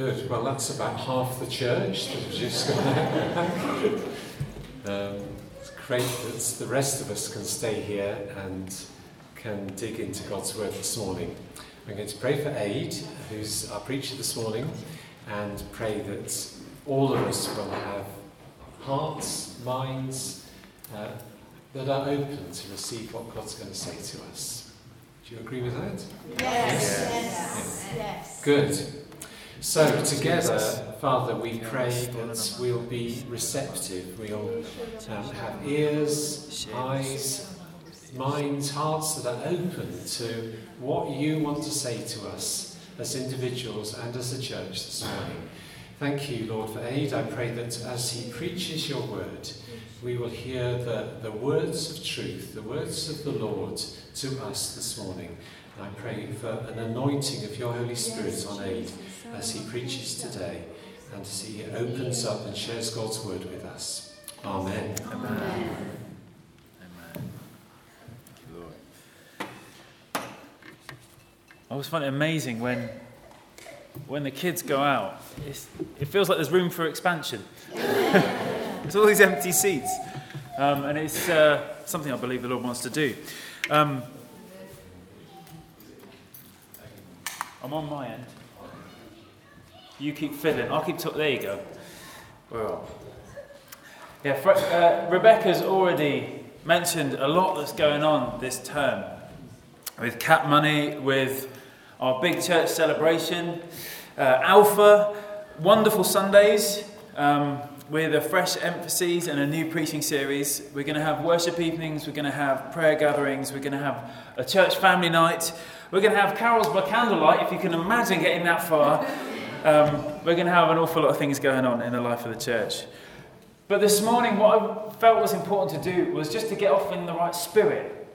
Good. Well, that's about half the church that just gone out. um, it's great that the rest of us can stay here and can dig into God's Word this morning. I'm going to pray for Ade, who's our preacher this morning, and pray that all of us will have hearts, minds uh, that are open to receive what God's going to say to us. Do you agree with that? Yes, yes, yes. yes. Good. So, together, Father, we pray that we'll be receptive. We'll um, have ears, eyes, minds, hearts that are open to what you want to say to us as individuals and as a church this morning. Thank you, Lord, for Ade. I pray that as he preaches your word, we will hear the, the words of truth, the words of the Lord to us this morning. And I pray for an anointing of your Holy Spirit on Ade as he preaches today and as he opens up and shares God's word with us. Amen. Amen. Amen. Lord. I always find it amazing when, when the kids go out. it feels like there's room for expansion. there's all these empty seats. Um, and it's uh, something I believe the Lord wants to do. Um, I'm on my end. You keep fiddling. I'll keep talking. There you go. Well, yeah. Uh, Rebecca's already mentioned a lot that's going on this term with CAP Money, with our big church celebration, uh, Alpha, wonderful Sundays. Um, with a fresh emphasis and a new preaching series. We're going to have worship evenings, we're going to have prayer gatherings, we're going to have a church family night, we're going to have carols by candlelight, if you can imagine getting that far. Um, we're going to have an awful lot of things going on in the life of the church. But this morning, what I felt was important to do was just to get off in the right spirit.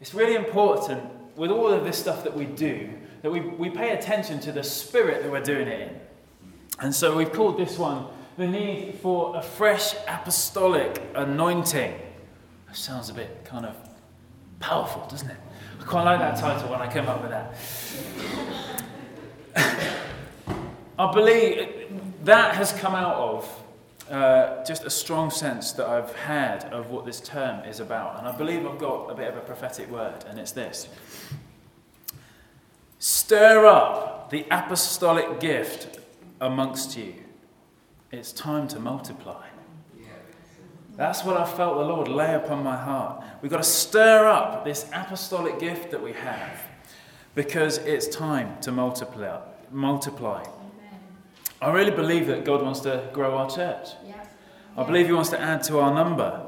It's really important with all of this stuff that we do that we, we pay attention to the spirit that we're doing it in. And so we've called this one the need for a fresh apostolic anointing. That sounds a bit kind of powerful, doesn't it? I quite like that title when I came up with that. I believe that has come out of uh, just a strong sense that I've had of what this term is about. And I believe I've got a bit of a prophetic word, and it's this Stir up the apostolic gift amongst you. It's time to multiply. That's what I felt the Lord lay upon my heart. We've got to stir up this apostolic gift that we have because it's time to multiply. multiply. I really believe that God wants to grow our church. I believe He wants to add to our number.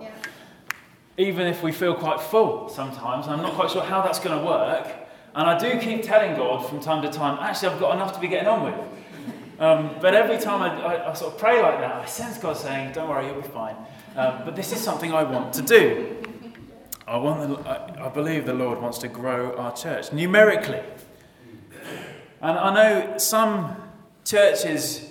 Even if we feel quite full sometimes, I'm not quite sure how that's going to work. And I do keep telling God from time to time, actually, I've got enough to be getting on with. Um, but every time I, I, I, sort of pray like that, I sense God saying, Don't worry, you'll be fine. Um, but this is something I want to do. I, want the, I, I believe the Lord wants to grow our church numerically. And I know some churches,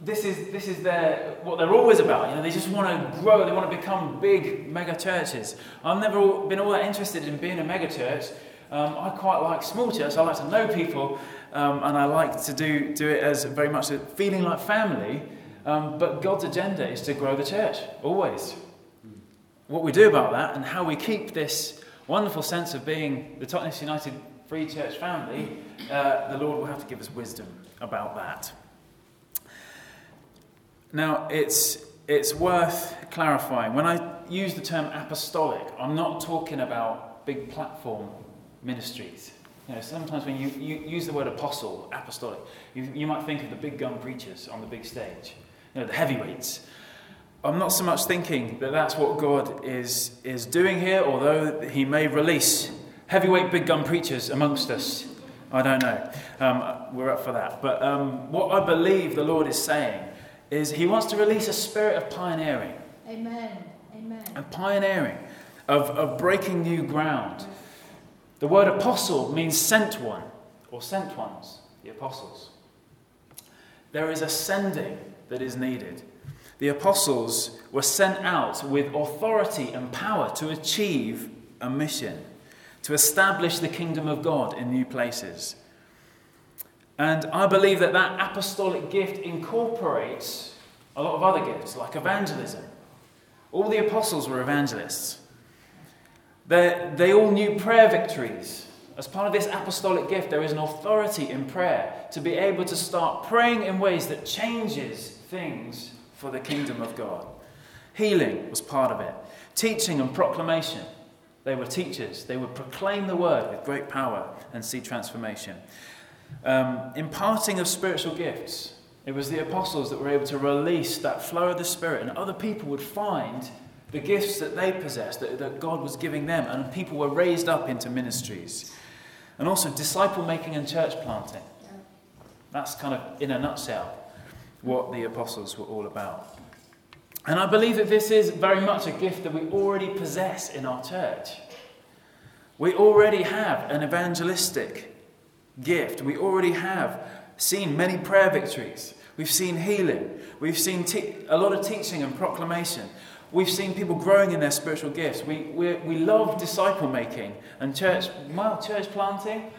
this is, this is their, what they're always about. You know, they just want to grow, they want to become big mega churches. I've never been all that interested in being a mega church. Um, I quite like small church. I like to know people, um, and I like to do, do it as very much a feeling like family. Um, but God's agenda is to grow the church, always. What we do about that and how we keep this wonderful sense of being the Tottenham United Free Church family, uh, the Lord will have to give us wisdom about that. Now, it's, it's worth clarifying. When I use the term apostolic, I'm not talking about big platform ministries. You know, sometimes when you, you use the word apostle, apostolic, you, you might think of the big gun preachers on the big stage, you know, the heavyweights. I'm not so much thinking that that's what God is, is doing here, although He may release heavyweight big gun preachers amongst us. I don't know. Um, we're up for that. But um, what I believe the Lord is saying is He wants to release a spirit of pioneering. Amen. Amen. Of pioneering, of, of breaking new ground. The word apostle means sent one, or sent ones, the apostles. There is a sending that is needed. The apostles were sent out with authority and power to achieve a mission, to establish the kingdom of God in new places. And I believe that that apostolic gift incorporates a lot of other gifts, like evangelism. All the apostles were evangelists. They, they all knew prayer victories. As part of this apostolic gift, there is an authority in prayer to be able to start praying in ways that changes things for the kingdom of God. Healing was part of it. Teaching and proclamation. They were teachers. They would proclaim the word with great power and see transformation. Um, imparting of spiritual gifts. It was the apostles that were able to release that flow of the Spirit, and other people would find the gifts that they possessed, that, that God was giving them, and people were raised up into ministries. And also disciple making and church planting. That's kind of, in a nutshell, what the apostles were all about. And I believe that this is very much a gift that we already possess in our church. We already have an evangelistic gift. We already have seen many prayer victories. We've seen healing. We've seen te- a lot of teaching and proclamation. We've seen people growing in their spiritual gifts. We, we, we love disciple making and church, well, church planting.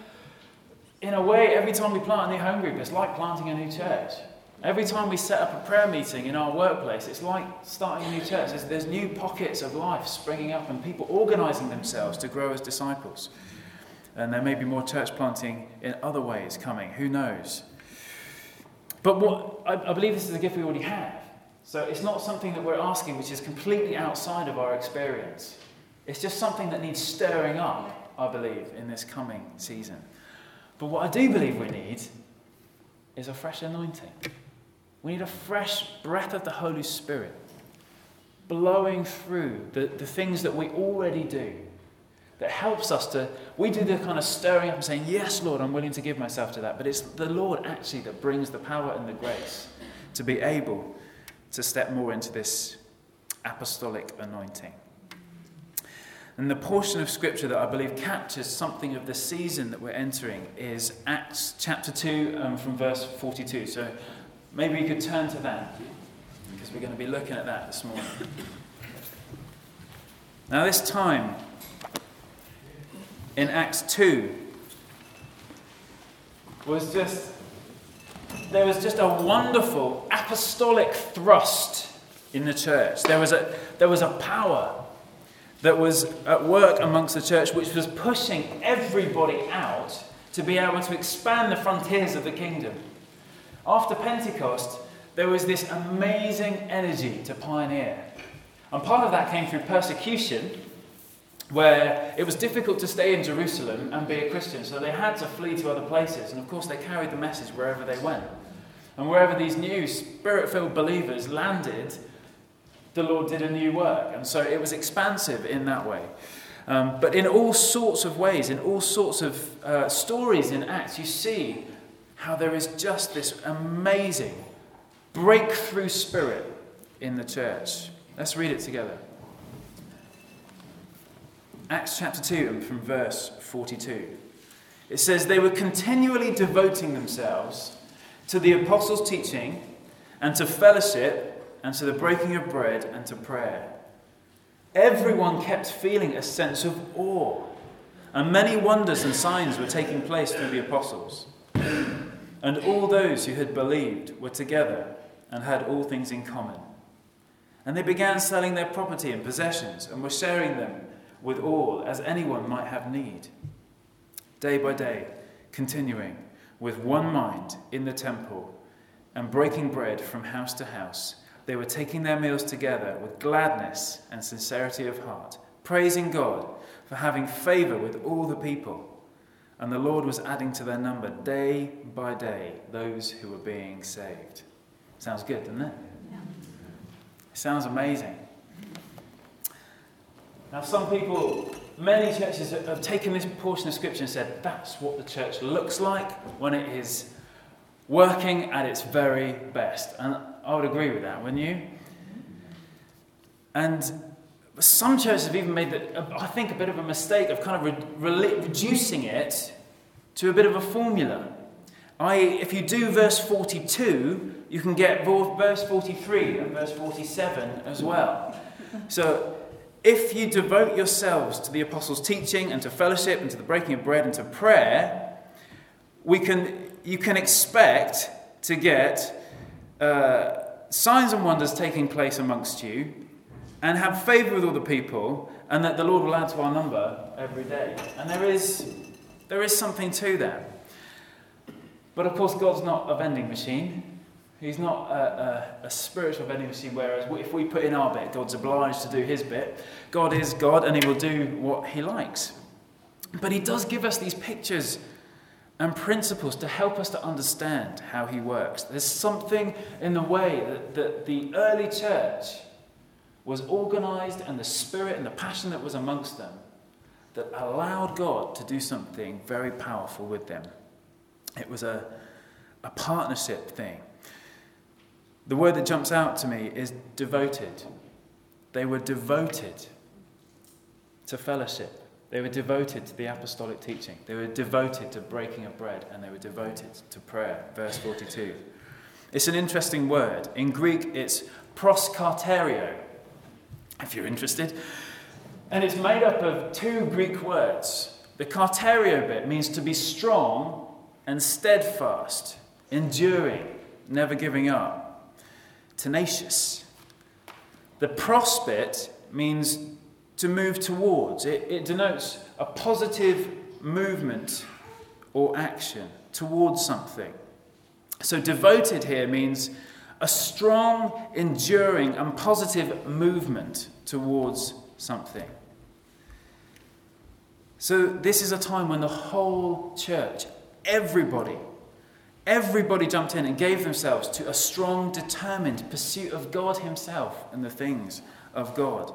In a way, every time we plant a new home group, it's like planting a new church. Every time we set up a prayer meeting in our workplace, it's like starting a new church. There's, there's new pockets of life springing up and people organizing themselves to grow as disciples. And there may be more church planting in other ways coming. Who knows? But what, I, I believe this is a gift we already have. So it's not something that we're asking which is completely outside of our experience. It's just something that needs stirring up, I believe, in this coming season. But what I do believe we need is a fresh anointing. We need a fresh breath of the Holy Spirit blowing through the, the things that we already do that helps us to. We do the kind of stirring up and saying, Yes, Lord, I'm willing to give myself to that. But it's the Lord actually that brings the power and the grace to be able to step more into this apostolic anointing. And the portion of scripture that I believe captures something of the season that we're entering is Acts chapter 2 um, from verse 42. So maybe we could turn to that because we're going to be looking at that this morning. Now, this time in Acts 2 was just, there was just a wonderful apostolic thrust in the church. There was a, there was a power that was at work amongst the church which was pushing everybody out to be able to expand the frontiers of the kingdom. After Pentecost, there was this amazing energy to pioneer. And part of that came through persecution, where it was difficult to stay in Jerusalem and be a Christian, so they had to flee to other places. And of course, they carried the message wherever they went. And wherever these new spirit filled believers landed, the Lord did a new work. And so it was expansive in that way. Um, but in all sorts of ways, in all sorts of uh, stories in Acts, you see how there is just this amazing breakthrough spirit in the church. Let's read it together. Acts chapter 2 and from verse 42. It says, They were continually devoting themselves to the apostles' teaching and to fellowship and to the breaking of bread and to prayer. Everyone kept feeling a sense of awe, and many wonders and signs were taking place through the apostles. And all those who had believed were together and had all things in common. And they began selling their property and possessions and were sharing them with all as anyone might have need. Day by day, continuing with one mind in the temple and breaking bread from house to house they were taking their meals together with gladness and sincerity of heart, praising God for having favor with all the people. And the Lord was adding to their number day by day those who were being saved. Sounds good, doesn't it? Yeah. It sounds amazing. Now, some people, many churches have taken this portion of Scripture and said that's what the church looks like when it is working at its very best. And I would agree with that, wouldn't you? And some churches have even made, the, I think, a bit of a mistake of kind of re- re- reducing it to a bit of a formula. I, if you do verse 42, you can get verse 43 and verse 47 as well. So, if you devote yourselves to the apostles' teaching and to fellowship and to the breaking of bread and to prayer, we can you can expect to get uh, signs and wonders taking place amongst you and have favour with all the people, and that the Lord will add to our number every day. And there is, there is something to that. But of course, God's not a vending machine. He's not a, a, a, spiritual vending machine, whereas if we put in our bit, God's obliged to do his bit. God is God and he will do what he likes. But he does give us these pictures and principles to help us to understand how he works. There's something in the way that, that the early church was organized and the spirit and the passion that was amongst them that allowed God to do something very powerful with them. It was a, a partnership thing. The word that jumps out to me is devoted. They were devoted to fellowship. They were devoted to the apostolic teaching. They were devoted to breaking of bread and they were devoted to prayer. Verse 42. It's an interesting word. In Greek, it's proskarterio, if you're interested. And it's made up of two Greek words. The karterio bit means to be strong and steadfast, enduring, never giving up, tenacious. The pros bit means to move towards. It, it denotes a positive movement or action towards something. So, devoted here means a strong, enduring, and positive movement towards something. So, this is a time when the whole church, everybody, everybody jumped in and gave themselves to a strong, determined pursuit of God Himself and the things of God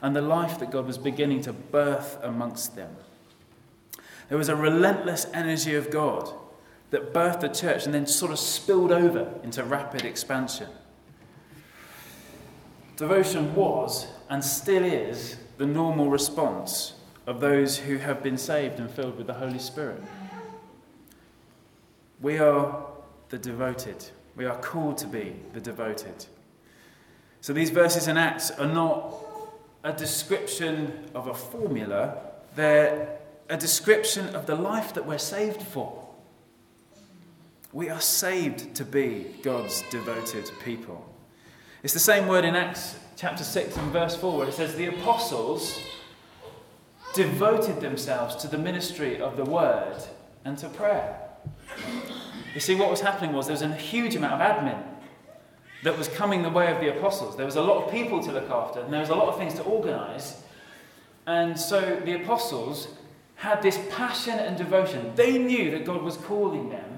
and the life that God was beginning to birth amongst them. There was a relentless energy of God that birthed the church and then sort of spilled over into rapid expansion. Devotion was and still is the normal response of those who have been saved and filled with the Holy Spirit. We are the devoted. We are called to be the devoted. So these verses in Acts are not a description of a formula, they're a description of the life that we're saved for. We are saved to be God's devoted people. It's the same word in Acts chapter 6 and verse 4 where it says, The apostles devoted themselves to the ministry of the word and to prayer. You see, what was happening was there was a huge amount of admin that was coming the way of the apostles. There was a lot of people to look after, and there was a lot of things to organize. And so the apostles had this passion and devotion. They knew that God was calling them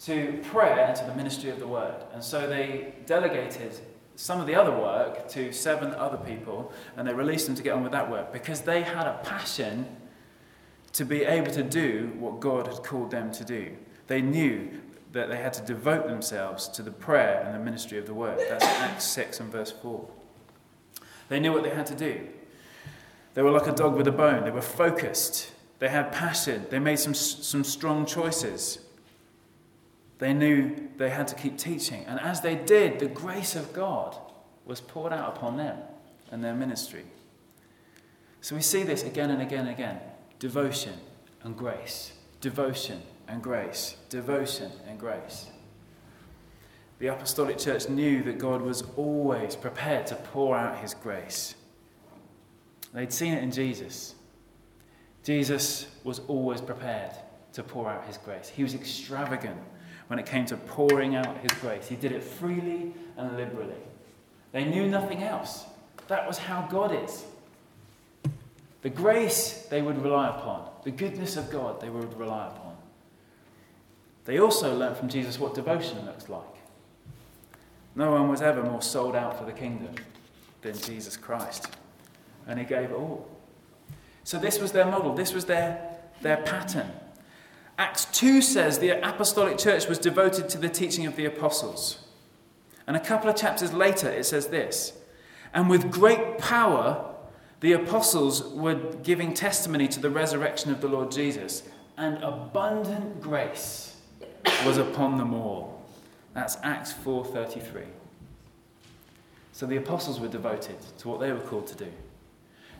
to prayer and to the ministry of the word. And so they delegated some of the other work to seven other people, and they released them to get on with that work because they had a passion to be able to do what God had called them to do. They knew that they had to devote themselves to the prayer and the ministry of the word. That's Acts 6 and verse 4. They knew what they had to do. They were like a dog with a bone. They were focused. They had passion. They made some, some strong choices. They knew they had to keep teaching. And as they did, the grace of God was poured out upon them and their ministry. So we see this again and again and again devotion and grace, devotion and grace, devotion and grace. The Apostolic Church knew that God was always prepared to pour out his grace. They'd seen it in Jesus. Jesus was always prepared to pour out his grace. He was extravagant when it came to pouring out his grace. He did it freely and liberally. They knew nothing else. That was how God is. The grace they would rely upon, the goodness of God they would rely upon. They also learnt from Jesus what devotion looks like. No one was ever more sold out for the kingdom than Jesus Christ. And he gave all. So this was their model, this was their, their pattern. Acts 2 says the apostolic church was devoted to the teaching of the apostles. And a couple of chapters later, it says this And with great power, the apostles were giving testimony to the resurrection of the Lord Jesus, and abundant grace was upon them all. That's Acts 4:33. So the apostles were devoted to what they were called to do.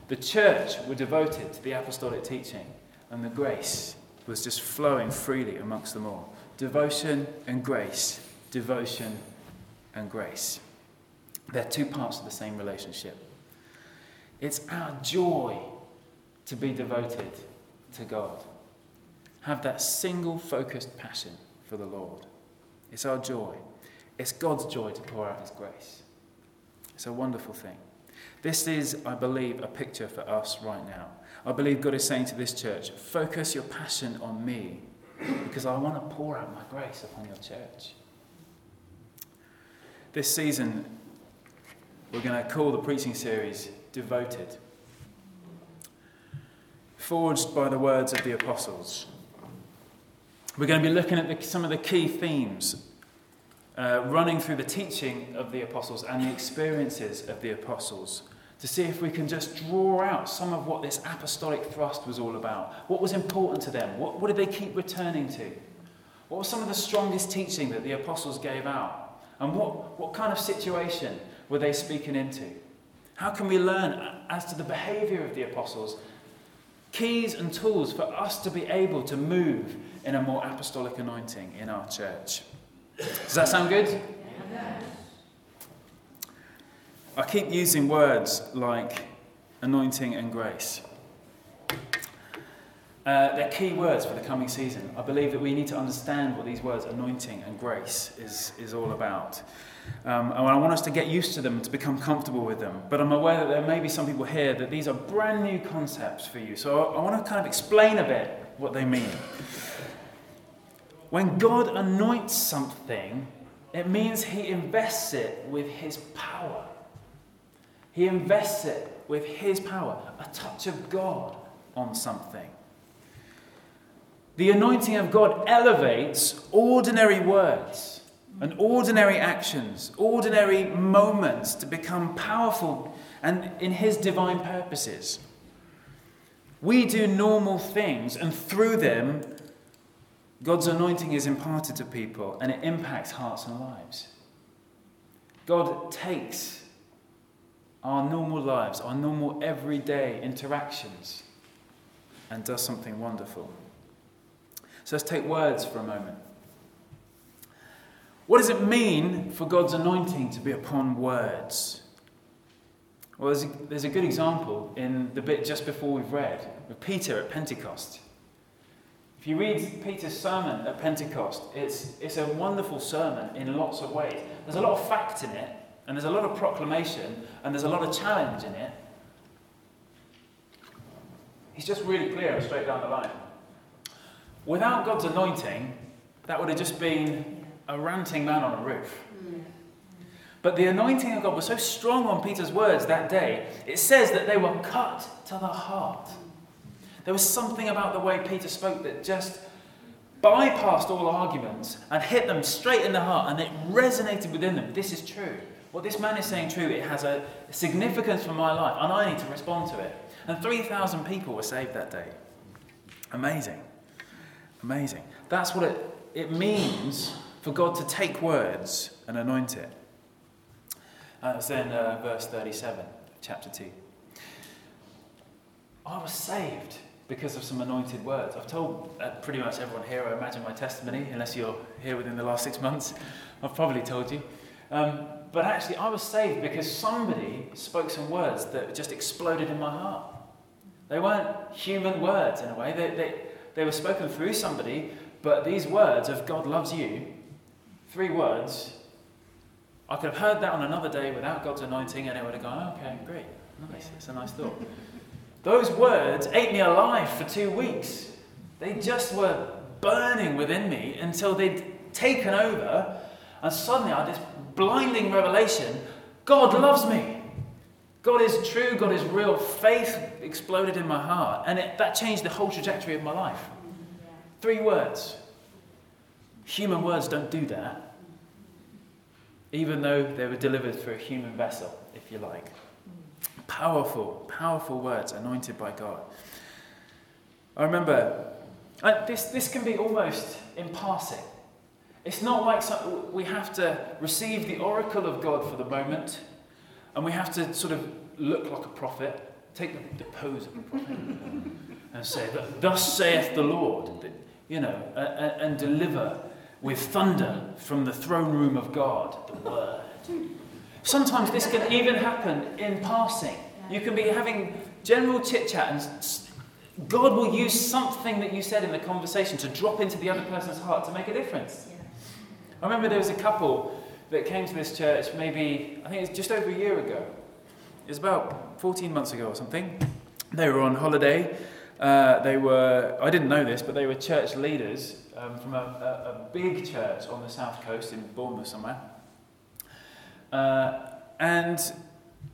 The church were devoted to the apostolic teaching, and the grace was just flowing freely amongst them all. devotion and grace, devotion and grace. They're two parts of the same relationship. It's our joy to be devoted to God. Have that single focused passion for the Lord. It's our joy. It's God's joy to pour out His grace. It's a wonderful thing. This is, I believe, a picture for us right now. I believe God is saying to this church focus your passion on me because I want to pour out my grace upon your church. This season, we're going to call the preaching series Devoted. Forged by the words of the apostles. We're going to be looking at the, some of the key themes uh, running through the teaching of the apostles and the experiences of the apostles to see if we can just draw out some of what this apostolic thrust was all about. What was important to them? What, what did they keep returning to? What was some of the strongest teaching that the apostles gave out? And what, what kind of situation were they speaking into? How can we learn as to the behavior of the apostles? Keys and tools for us to be able to move in a more apostolic anointing in our church. Does that sound good? I keep using words like anointing and grace. Uh, they're key words for the coming season. I believe that we need to understand what these words, anointing and grace, is, is all about. Um, and I want us to get used to them, to become comfortable with them. But I'm aware that there may be some people here that these are brand new concepts for you. So I, I want to kind of explain a bit what they mean. When God anoints something, it means He invests it with His power. He invests it with His power, a touch of God on something. The anointing of God elevates ordinary words and ordinary actions, ordinary moments to become powerful and in His divine purposes. We do normal things, and through them, God's anointing is imparted to people and it impacts hearts and lives. God takes our normal lives, our normal everyday interactions, and does something wonderful. So let's take words for a moment. What does it mean for God's anointing to be upon words? Well, there's a, there's a good example in the bit just before we've read with Peter at Pentecost. If you read Peter's sermon at Pentecost, it's, it's a wonderful sermon in lots of ways. There's a lot of fact in it, and there's a lot of proclamation, and there's a lot of challenge in it. He's just really clear straight down the line. Without God's anointing, that would have just been a ranting man on a roof. But the anointing of God was so strong on Peter's words that day, it says that they were cut to the heart. There was something about the way Peter spoke that just bypassed all arguments and hit them straight in the heart, and it resonated within them. This is true. What this man is saying true, it has a significance for my life, and I need to respond to it. And 3,000 people were saved that day. Amazing. Amazing. That's what it, it means for God to take words and anoint it. That's in uh, verse 37, chapter 2. I was saved because of some anointed words. I've told uh, pretty much everyone here, I imagine, my testimony, unless you're here within the last six months. I've probably told you. Um, but actually, I was saved because somebody spoke some words that just exploded in my heart. They weren't human words in a way, they, they, they were spoken through somebody, but these words of God loves you, three words, I could have heard that on another day without God's anointing, and it would have gone, okay, great, nice, it's a nice thought. Those words ate me alive for two weeks. They just were burning within me until they'd taken over, and suddenly I had this blinding revelation God loves me. God is true, God is real. Faith exploded in my heart, and it, that changed the whole trajectory of my life. Three words. Human words don't do that even though they were delivered through a human vessel, if you like. Powerful, powerful words anointed by God. I remember, uh, this, this can be almost in passing. It's not like some, we have to receive the oracle of God for the moment, and we have to sort of look like a prophet, take the, the pose of a prophet, and say, Thus saith the Lord, you know, and, and deliver with thunder from the throne room of God, the Word. Sometimes this can even happen in passing. You can be having general chit chat, and God will use something that you said in the conversation to drop into the other person's heart to make a difference. I remember there was a couple that came to this church maybe, I think it was just over a year ago. It was about 14 months ago or something. They were on holiday. Uh, they were, I didn't know this, but they were church leaders um, from a, a, a, big church on the south coast in Bournemouth somewhere. Uh, and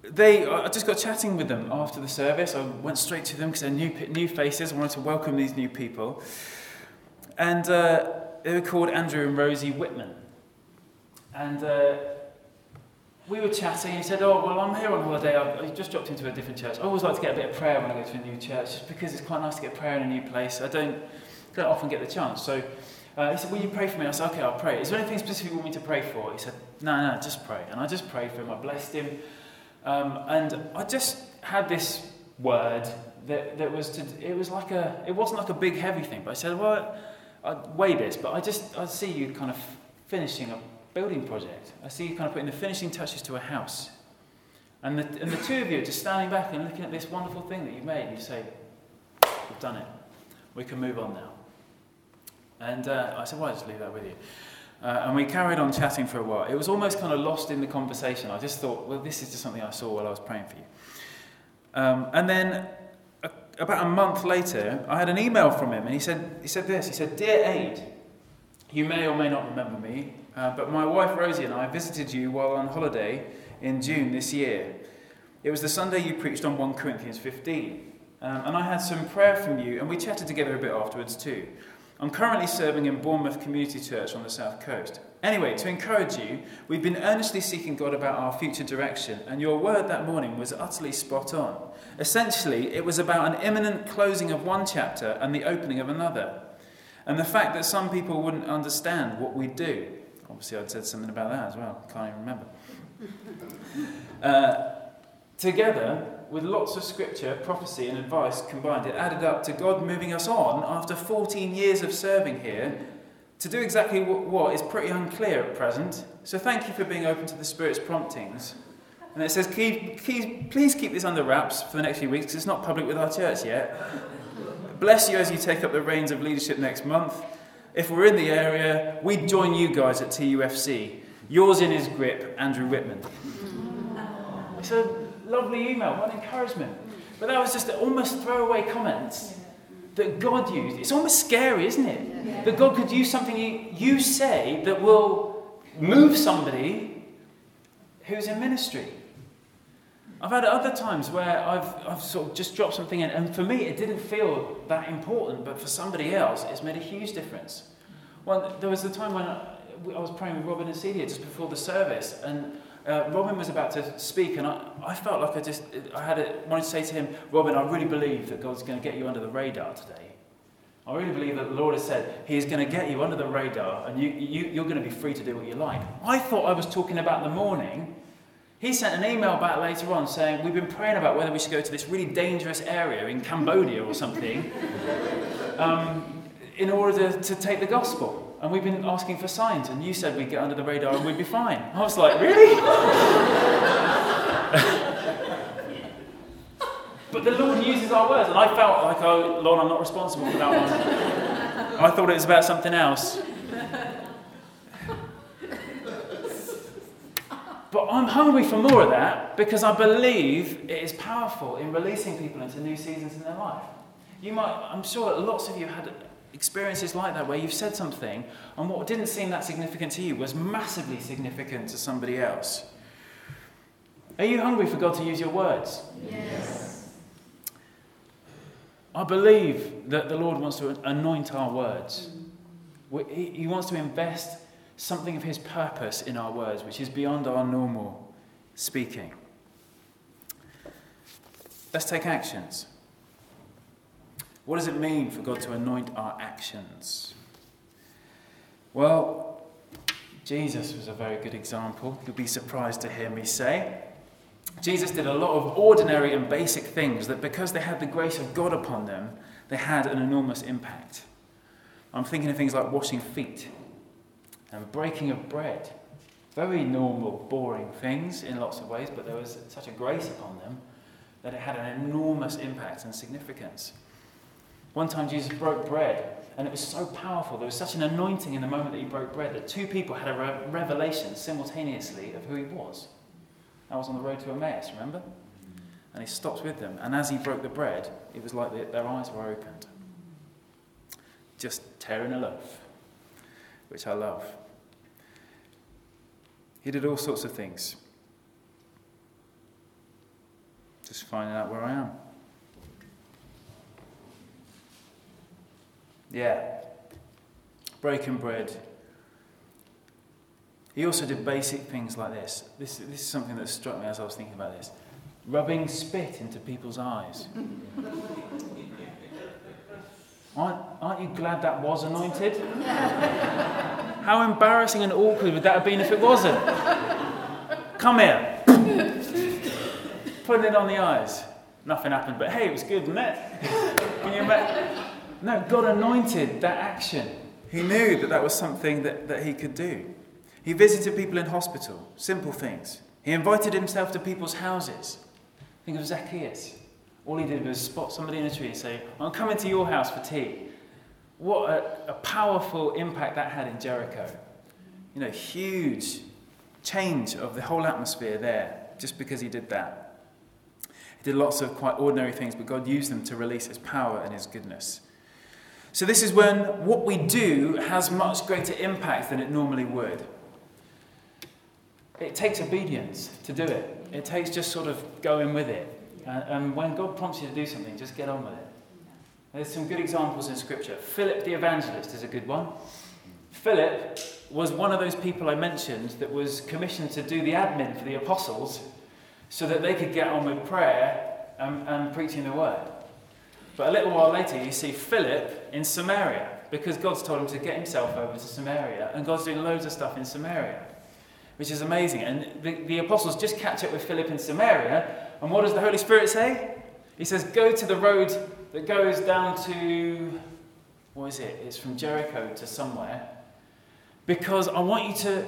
they, I just got chatting with them after the service. I went straight to them because they're new, new faces. I wanted to welcome these new people. And uh, they were called Andrew and Rosie Whitman. And uh, we were chatting. He said, Oh, well, I'm here on holiday. I've, just dropped into a different church. I always like to get a bit of prayer when I go to a new church, just because it's quite nice to get prayer in a new place. I don't, don't often get the chance. So uh, he said, Will you pray for me? I said, Okay, I'll pray. Is there anything specific you want me to pray for? He said, No, no, just pray. And I just prayed for him. I blessed him. Um, and I just had this word that, that was to, it was like a, it wasn't like a big heavy thing, but I said, Well, I weigh this, but I just, I see you kind of finishing a building project. I see you kind of putting the finishing touches to a house. And the, and the two of you are just standing back and looking at this wonderful thing that you've made, and you say, We've done it. We can move on now. And uh, I said, Well, I'll just leave that with you. Uh, and we carried on chatting for a while. It was almost kind of lost in the conversation. I just thought, well, this is just something I saw while I was praying for you. Um, and then about a month later, I had an email from him, and he said, he said this. He said, Dear Ade, you may or may not remember me, uh, but my wife Rosie and I visited you while on holiday in June this year. It was the Sunday you preached on 1 Corinthians 15. Um, and I had some prayer from you, and we chatted together a bit afterwards too. I'm currently serving in Bournemouth Community Church on the south coast. Anyway, to encourage you, we've been earnestly seeking God about our future direction, and your word that morning was utterly spot on. Essentially, it was about an imminent closing of one chapter and the opening of another, and the fact that some people wouldn't understand what we'd do. Obviously, I'd said something about that as well, can't even remember. Uh, together, with lots of scripture, prophecy, and advice combined, it added up to God moving us on after 14 years of serving here to do exactly what is pretty unclear at present. So thank you for being open to the Spirit's promptings. And it says, keep, keep, please keep this under wraps for the next few weeks because it's not public with our church yet. Bless you as you take up the reins of leadership next month. If we're in the area, we'd join you guys at TUFC. Yours in his grip, Andrew Whitman. It's a lovely email, what encouragement. But that was just almost throwaway comments that God used. It's almost scary, isn't it? That God could use something you say that will move somebody who's in ministry. I've had other times where I've, I've sort of just dropped something in, and for me it didn't feel that important, but for somebody else it's made a huge difference. Well, there was a time when I, I was praying with Robin and Celia just before the service, and uh, Robin was about to speak, and I, I felt like I just I had a, wanted to say to him, Robin, I really believe that God's going to get you under the radar today. I really believe that the Lord has said He is going to get you under the radar, and you, you, you're going to be free to do what you like. I thought I was talking about the morning. He sent an email back later on saying, We've been praying about whether we should go to this really dangerous area in Cambodia or something um, in order to, to take the gospel and we've been asking for signs, and you said we'd get under the radar and we'd be fine. I was like, really? but the Lord uses our words, and I felt like, oh, Lord, I'm not responsible for that one. I thought it was about something else. But I'm hungry for more of that because I believe it is powerful in releasing people into new seasons in their life. You might, I'm sure lots of you had experiences like that where you've said something and what didn't seem that significant to you was massively significant to somebody else. Are you hungry for God to use your words? Yes. I believe that the Lord wants to anoint our words. He wants to invest something of His purpose in our words, which is beyond our normal speaking. Let's take actions. What does it mean for God to anoint our actions? Well, Jesus was a very good example. You'll be surprised to hear me say. Jesus did a lot of ordinary and basic things that, because they had the grace of God upon them, they had an enormous impact. I'm thinking of things like washing feet. And breaking of bread. Very normal, boring things in lots of ways, but there was such a grace upon them that it had an enormous impact and significance. One time Jesus broke bread, and it was so powerful. There was such an anointing in the moment that he broke bread that two people had a re- revelation simultaneously of who he was. That was on the road to Emmaus, remember? And he stopped with them, and as he broke the bread, it was like the, their eyes were opened. Just tearing a loaf, which I love. He did all sorts of things. Just finding out where I am. Yeah. Breaking bread. He also did basic things like this. this. This is something that struck me as I was thinking about this. Rubbing spit into people's eyes. aren't, aren't you glad that was anointed? How embarrassing and awkward would that have been if it wasn't? Come here. Putting it on the eyes. Nothing happened, but hey, it was good, wasn't it? Can you imagine? No, God anointed that action. He knew that that was something that, that he could do. He visited people in hospital, simple things. He invited himself to people's houses. Think of Zacchaeus. All he did was spot somebody in a tree and say, I'm coming to your house for tea. What a, a powerful impact that had in Jericho. You know, huge change of the whole atmosphere there just because he did that. He did lots of quite ordinary things, but God used them to release his power and his goodness. So, this is when what we do has much greater impact than it normally would. It takes obedience to do it, it takes just sort of going with it. And when God prompts you to do something, just get on with it. There's some good examples in Scripture. Philip the evangelist is a good one. Philip was one of those people I mentioned that was commissioned to do the admin for the apostles so that they could get on with prayer and, and preaching the word. But a little while later, you see Philip in Samaria because God's told him to get himself over to Samaria, and God's doing loads of stuff in Samaria, which is amazing. And the, the apostles just catch up with Philip in Samaria, and what does the Holy Spirit say? He says, Go to the road that goes down to, what is it? It's from Jericho to somewhere, because I want you to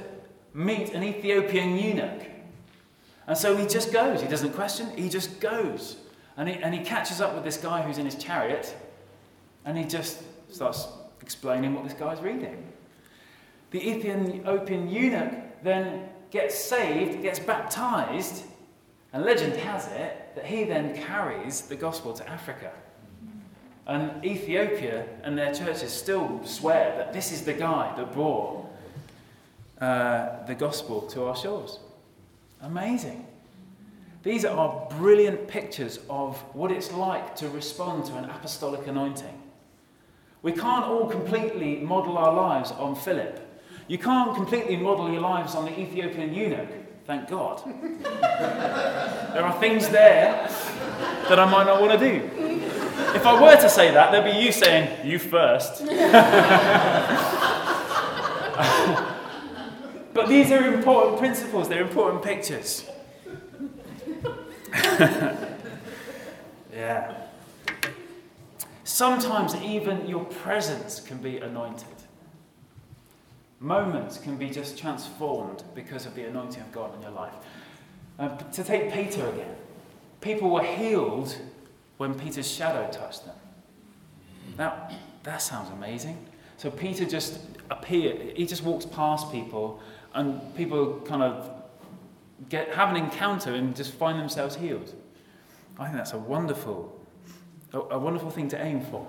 meet an Ethiopian eunuch. And so he just goes. He doesn't question, he just goes. And he, and he catches up with this guy who's in his chariot, and he just starts explaining what this guy's reading. The Ethiopian eunuch then gets saved, gets baptized, and legend has it that he then carries the gospel to Africa. And Ethiopia and their churches still swear that this is the guy that brought uh, the gospel to our shores. Amazing. These are brilliant pictures of what it's like to respond to an apostolic anointing. We can't all completely model our lives on Philip. You can't completely model your lives on the Ethiopian eunuch, thank God. there are things there that I might not want to do. If I were to say that, there'd be you saying, You first. but these are important principles, they're important pictures. yeah. Sometimes even your presence can be anointed. Moments can be just transformed because of the anointing of God in your life. Uh, to take Peter again, people were healed when Peter's shadow touched them. Now, that sounds amazing. So Peter just appeared, he just walks past people, and people kind of get, have an encounter and just find themselves healed. I think that's a wonderful, a, a wonderful thing to aim for.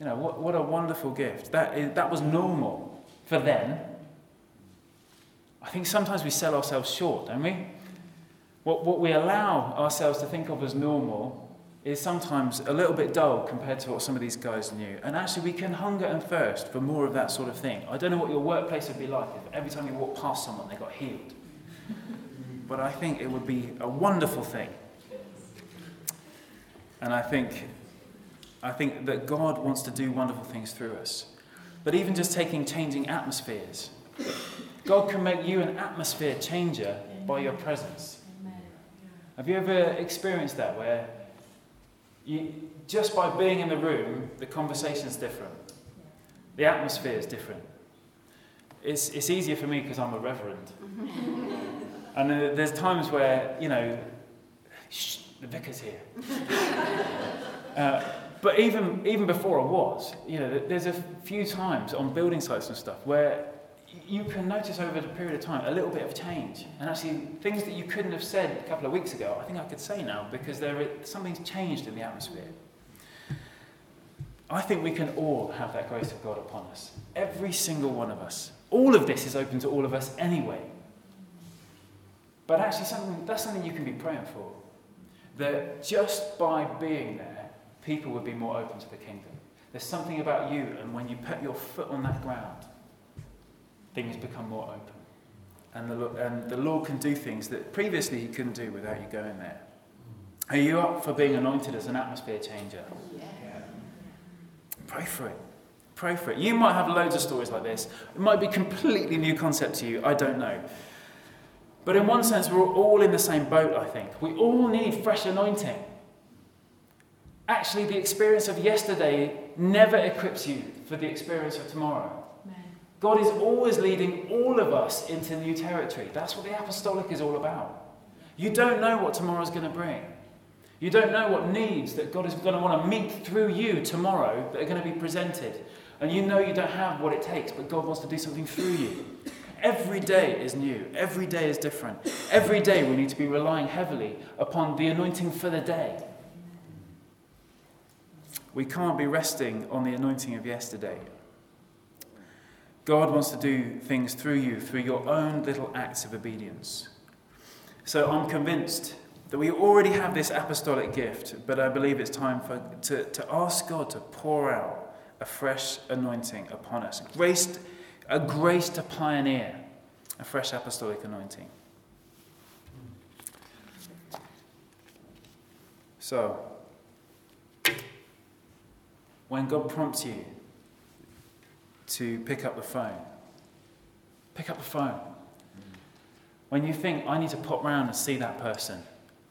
You know, what, what a wonderful gift. That, is, that was normal for them. I think sometimes we sell ourselves short, don't we? What, what we allow ourselves to think of as normal is sometimes a little bit dull compared to what some of these guys knew. And actually, we can hunger and thirst for more of that sort of thing. I don't know what your workplace would be like if every time you walk past someone they got healed but I think it would be a wonderful thing. And I think, I think that God wants to do wonderful things through us. But even just taking changing atmospheres, God can make you an atmosphere changer by your presence. Have you ever experienced that where you, just by being in the room, the conversation is different, the atmosphere is different? It's, it's easier for me because I'm a reverend. and uh, there's times where, you know, shh, the vicar's here. uh, but even, even before I was, you know, there's a few times on building sites and stuff where you can notice over the period of time a little bit of change. And actually, things that you couldn't have said a couple of weeks ago, I think I could say now because there something's changed in the atmosphere. I think we can all have that grace of God upon us. Every single one of us. All of this is open to all of us anyway. But actually, something, that's something you can be praying for. That just by being there, people would be more open to the kingdom. There's something about you, and when you put your foot on that ground, things become more open. And the, and the Lord can do things that previously He couldn't do without you going there. Are you up for being anointed as an atmosphere changer? Yeah. Pray for it. Pray for it. You might have loads of stories like this. It might be completely new concept to you. I don't know. But in one sense, we're all in the same boat, I think. We all need fresh anointing. Actually, the experience of yesterday never equips you for the experience of tomorrow. God is always leading all of us into new territory. That's what the apostolic is all about. You don't know what tomorrow's going to bring. You don't know what needs that God is going to want to meet through you tomorrow that are going to be presented. And you know you don't have what it takes, but God wants to do something through you. Every day is new. Every day is different. Every day we need to be relying heavily upon the anointing for the day. We can't be resting on the anointing of yesterday. God wants to do things through you, through your own little acts of obedience. So I'm convinced that we already have this apostolic gift, but I believe it's time for, to, to ask God to pour out a fresh anointing upon us. Grace, a grace to pioneer a fresh apostolic anointing. So, when God prompts you to pick up the phone. Pick up the phone. When you think, I need to pop round and see that person,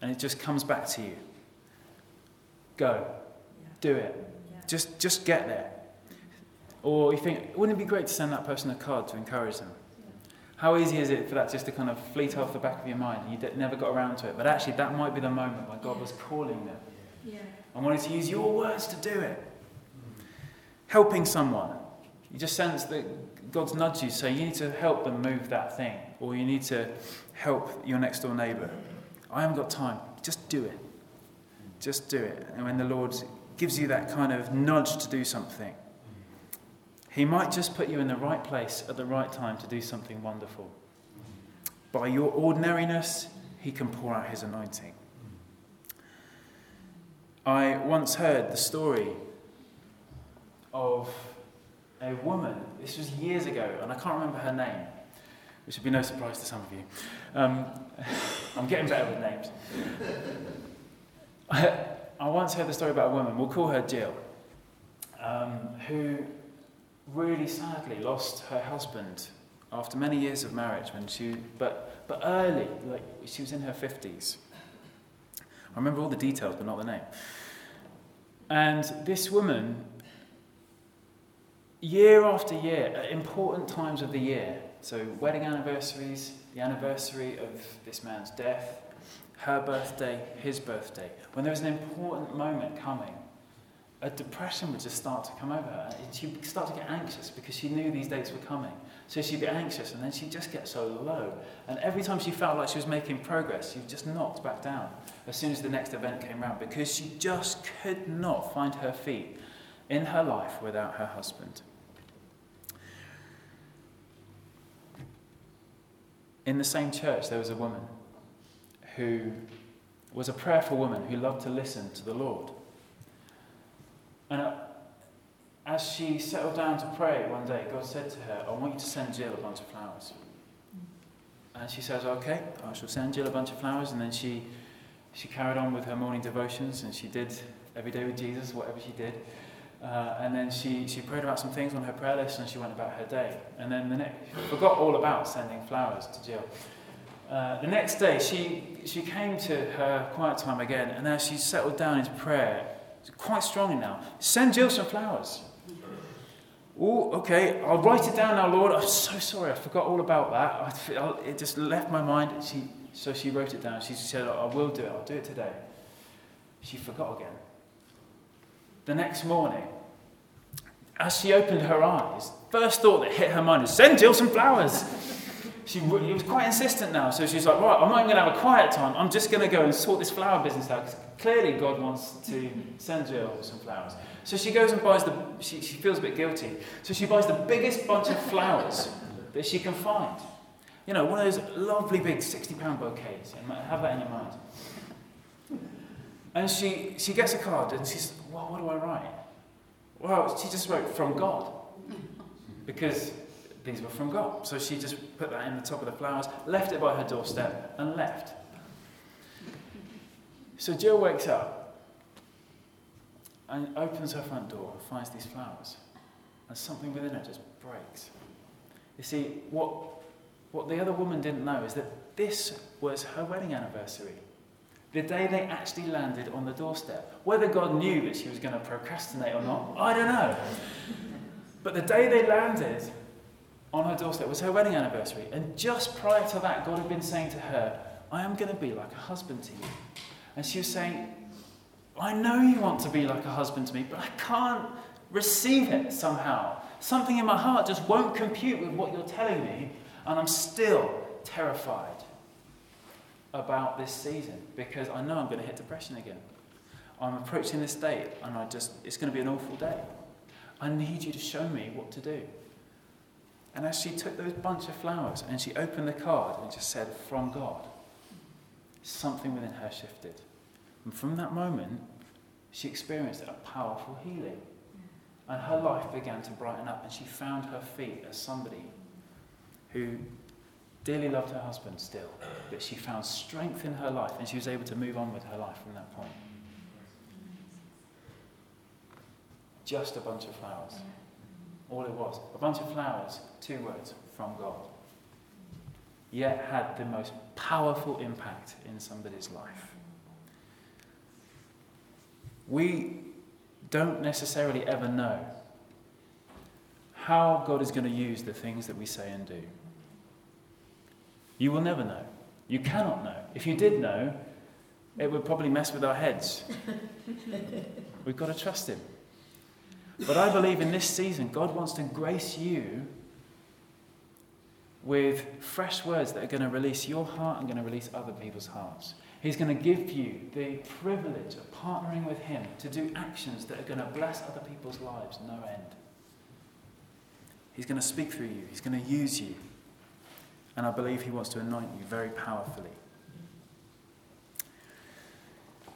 and it just comes back to you, go. Do it. Just, just get there. Or you think, wouldn't it be great to send that person a card to encourage them? How easy is it for that just to kind of fleet off the back of your mind and you never got around to it? But actually, that might be the moment when God was calling them. Yeah. I wanted to use your words to do it. Helping someone. You just sense that God's nudged you, so you need to help them move that thing, or you need to help your next door neighbour. I haven't got time. Just do it. Just do it. And when the Lord gives you that kind of nudge to do something, He might just put you in the right place at the right time to do something wonderful. By your ordinariness, He can pour out His anointing. I once heard the story of a woman, this was years ago, and I can't remember her name, which would be no surprise to some of you. Um, I'm getting better with names. I, once heard the story about a woman, we'll call her Jill, um, who really sadly lost her husband after many years of marriage, when she, but, but early, like she was in her 50s. I remember all the details, but not the name. And this woman year after year, at important times of the year, so wedding anniversaries, the anniversary of this man's death, her birthday, his birthday, when there was an important moment coming, a depression would just start to come over her. She'd start to get anxious because she knew these dates were coming. So she'd be anxious and then she'd just get so low. And every time she felt like she was making progress, she'd just knocked back down as soon as the next event came around because she just could not find her feet in her life without her husband. In the same church, there was a woman who was a prayerful woman who loved to listen to the Lord. And uh, as she settled down to pray one day, God said to her, I want you to send Jill a bunch of flowers. And she says, Okay, I shall send Jill a bunch of flowers. And then she, she carried on with her morning devotions and she did every day with Jesus, whatever she did. Uh, and then she, she prayed about some things on her prayer list and she went about her day. And then the next, forgot all about sending flowers to Jill. Uh, the next day, she, she came to her quiet time again, and as she settled down into prayer, quite strongly now, send Jill some flowers. Oh, okay, I'll write it down now, Lord. I'm so sorry, I forgot all about that. I, it just left my mind. She, so she wrote it down. She said, I will do it, I'll do it today. She forgot again. The next morning, as she opened her eyes, first thought that hit her mind is send Jill some flowers. She was quite insistent now, so she's like, right, I'm not even going to have a quiet time. I'm just going to go and sort this flower business out. Because clearly God wants to send Jill some flowers. So she goes and buys the, she, she feels a bit guilty. So she buys the biggest bunch of flowers that she can find. You know, one of those lovely big 60 pound bouquets. Have that in your mind. And she, she gets a card and she's, well, what do I write? Well, she just wrote from God. Because these were from God. So she just put that in the top of the flowers, left it by her doorstep, and left. So Jill wakes up and opens her front door and finds these flowers. And something within her just breaks. You see, what, what the other woman didn't know is that this was her wedding anniversary. The day they actually landed on the doorstep. Whether God knew that she was going to procrastinate or not, I don't know. But the day they landed on her doorstep was her wedding anniversary. And just prior to that, God had been saying to her, I am going to be like a husband to you. And she was saying, I know you want to be like a husband to me, but I can't receive it somehow. Something in my heart just won't compute with what you're telling me, and I'm still terrified about this season because I know I'm going to hit depression again. I'm approaching this date, and I just, it's going to be an awful day. I need you to show me what to do. And as she took those bunch of flowers and she opened the card and just said, From God, something within her shifted. And from that moment, she experienced a powerful healing. And her life began to brighten up, and she found her feet as somebody who dearly loved her husband still, but she found strength in her life, and she was able to move on with her life from that point. Just a bunch of flowers. All it was. A bunch of flowers, two words, from God. Yet had the most powerful impact in somebody's life we don't necessarily ever know how God is going to use the things that we say and do. You will never know. You cannot know. If you did know, it would probably mess with our heads. We've got to trust Him. But I believe in this season, God wants to grace you with fresh words that are going to release your heart and going to release other people's hearts. He's going to give you the privilege of partnering with Him to do actions that are going to bless other people's lives no end. He's going to speak through you, He's going to use you. And I believe He wants to anoint you very powerfully.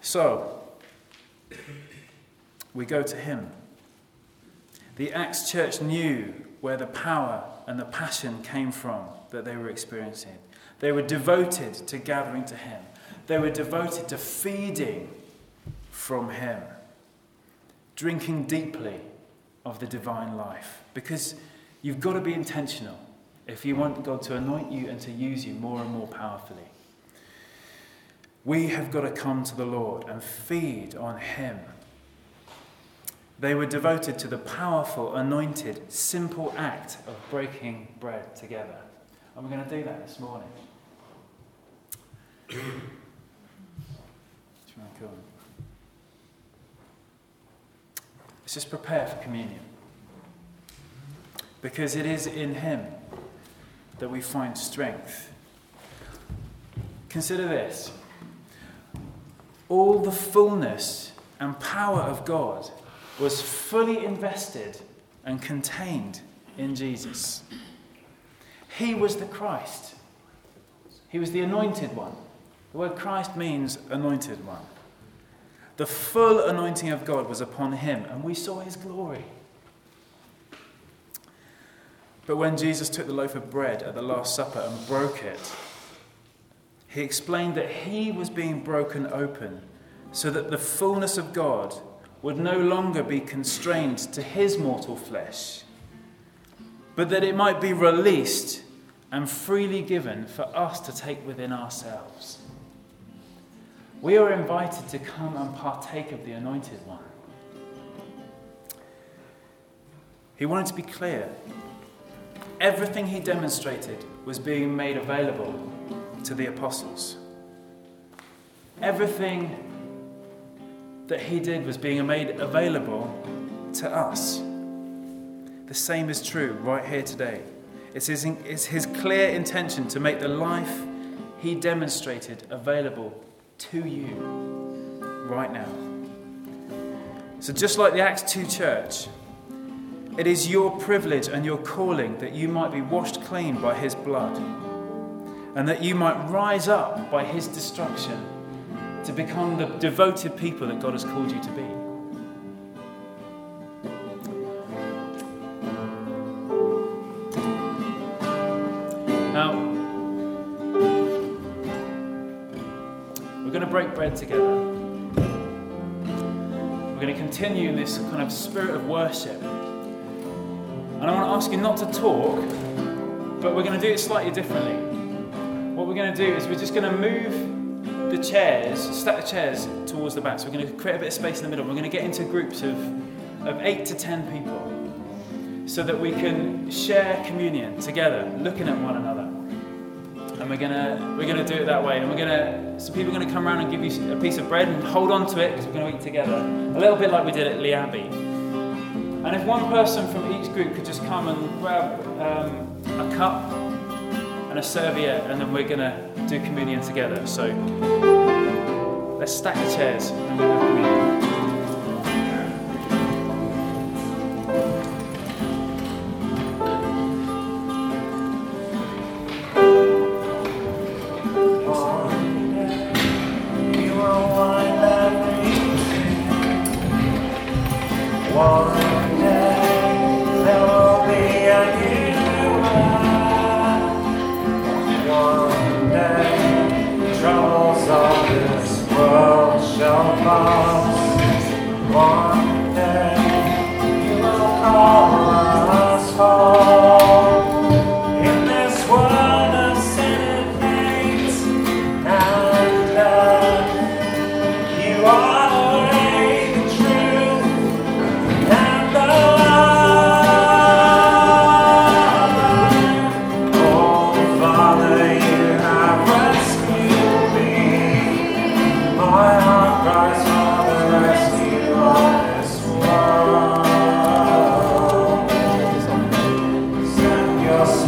So, we go to Him. The Acts church knew where the power and the passion came from that they were experiencing. They were devoted to gathering to Him. They were devoted to feeding from Him, drinking deeply of the divine life. Because you've got to be intentional if you want God to anoint you and to use you more and more powerfully. We have got to come to the Lord and feed on Him. They were devoted to the powerful, anointed, simple act of breaking bread together. And we're going to do that this morning. Let's just prepare for communion. Because it is in Him that we find strength. Consider this all the fullness and power of God was fully invested and contained in Jesus. He was the Christ, He was the anointed one. The word Christ means anointed one. The full anointing of God was upon him, and we saw his glory. But when Jesus took the loaf of bread at the Last Supper and broke it, he explained that he was being broken open so that the fullness of God would no longer be constrained to his mortal flesh, but that it might be released and freely given for us to take within ourselves. We are invited to come and partake of the Anointed One. He wanted to be clear. Everything he demonstrated was being made available to the apostles. Everything that he did was being made available to us. The same is true right here today. It's his, it's his clear intention to make the life he demonstrated available to you right now. So, just like the Acts 2 church, it is your privilege and your calling that you might be washed clean by his blood and that you might rise up by his destruction to become the devoted people that God has called you to be. Now, we're going to break bread together. We're going to continue in this kind of spirit of worship. And I want to ask you not to talk, but we're going to do it slightly differently. What we're going to do is we're just going to move the chairs, stack the chairs towards the back. So we're going to create a bit of space in the middle. We're going to get into groups of, of eight to ten people so that we can share communion together, looking at one another. And we're gonna we're gonna do it that way. And we're gonna some people are gonna come around and give you a piece of bread and hold on to it because we're gonna eat together. A little bit like we did at Abbey. And if one person from each group could just come and grab um, a cup and a serviette, and then we're gonna do communion together. So let's stack the chairs and we'll have communion.